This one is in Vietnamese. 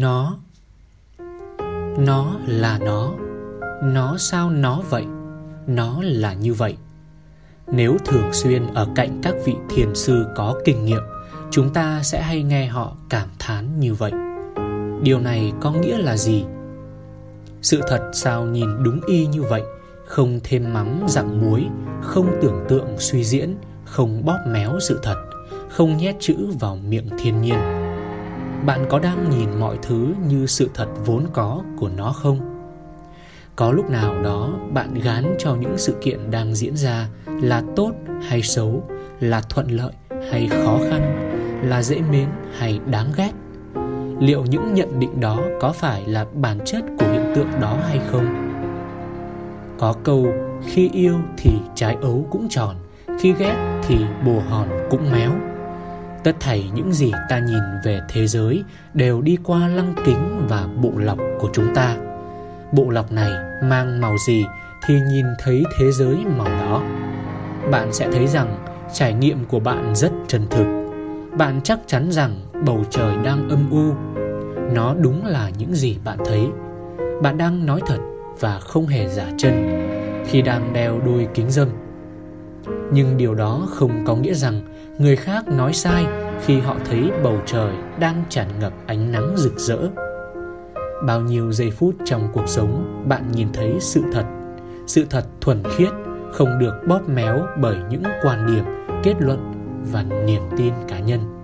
nó. Nó là nó. Nó sao nó vậy? Nó là như vậy. Nếu thường xuyên ở cạnh các vị thiền sư có kinh nghiệm, chúng ta sẽ hay nghe họ cảm thán như vậy. Điều này có nghĩa là gì? Sự thật sao nhìn đúng y như vậy, không thêm mắm dặm muối, không tưởng tượng suy diễn, không bóp méo sự thật, không nhét chữ vào miệng thiên nhiên bạn có đang nhìn mọi thứ như sự thật vốn có của nó không? Có lúc nào đó bạn gán cho những sự kiện đang diễn ra là tốt hay xấu, là thuận lợi hay khó khăn, là dễ mến hay đáng ghét? Liệu những nhận định đó có phải là bản chất của hiện tượng đó hay không? Có câu, khi yêu thì trái ấu cũng tròn, khi ghét thì bồ hòn cũng méo tất thảy những gì ta nhìn về thế giới đều đi qua lăng kính và bộ lọc của chúng ta. Bộ lọc này mang màu gì thì nhìn thấy thế giới màu đó. Bạn sẽ thấy rằng trải nghiệm của bạn rất chân thực. Bạn chắc chắn rằng bầu trời đang âm u. Nó đúng là những gì bạn thấy. Bạn đang nói thật và không hề giả chân khi đang đeo đôi kính dâm nhưng điều đó không có nghĩa rằng người khác nói sai khi họ thấy bầu trời đang tràn ngập ánh nắng rực rỡ. Bao nhiêu giây phút trong cuộc sống bạn nhìn thấy sự thật. Sự thật thuần khiết, không được bóp méo bởi những quan điểm, kết luận và niềm tin cá nhân.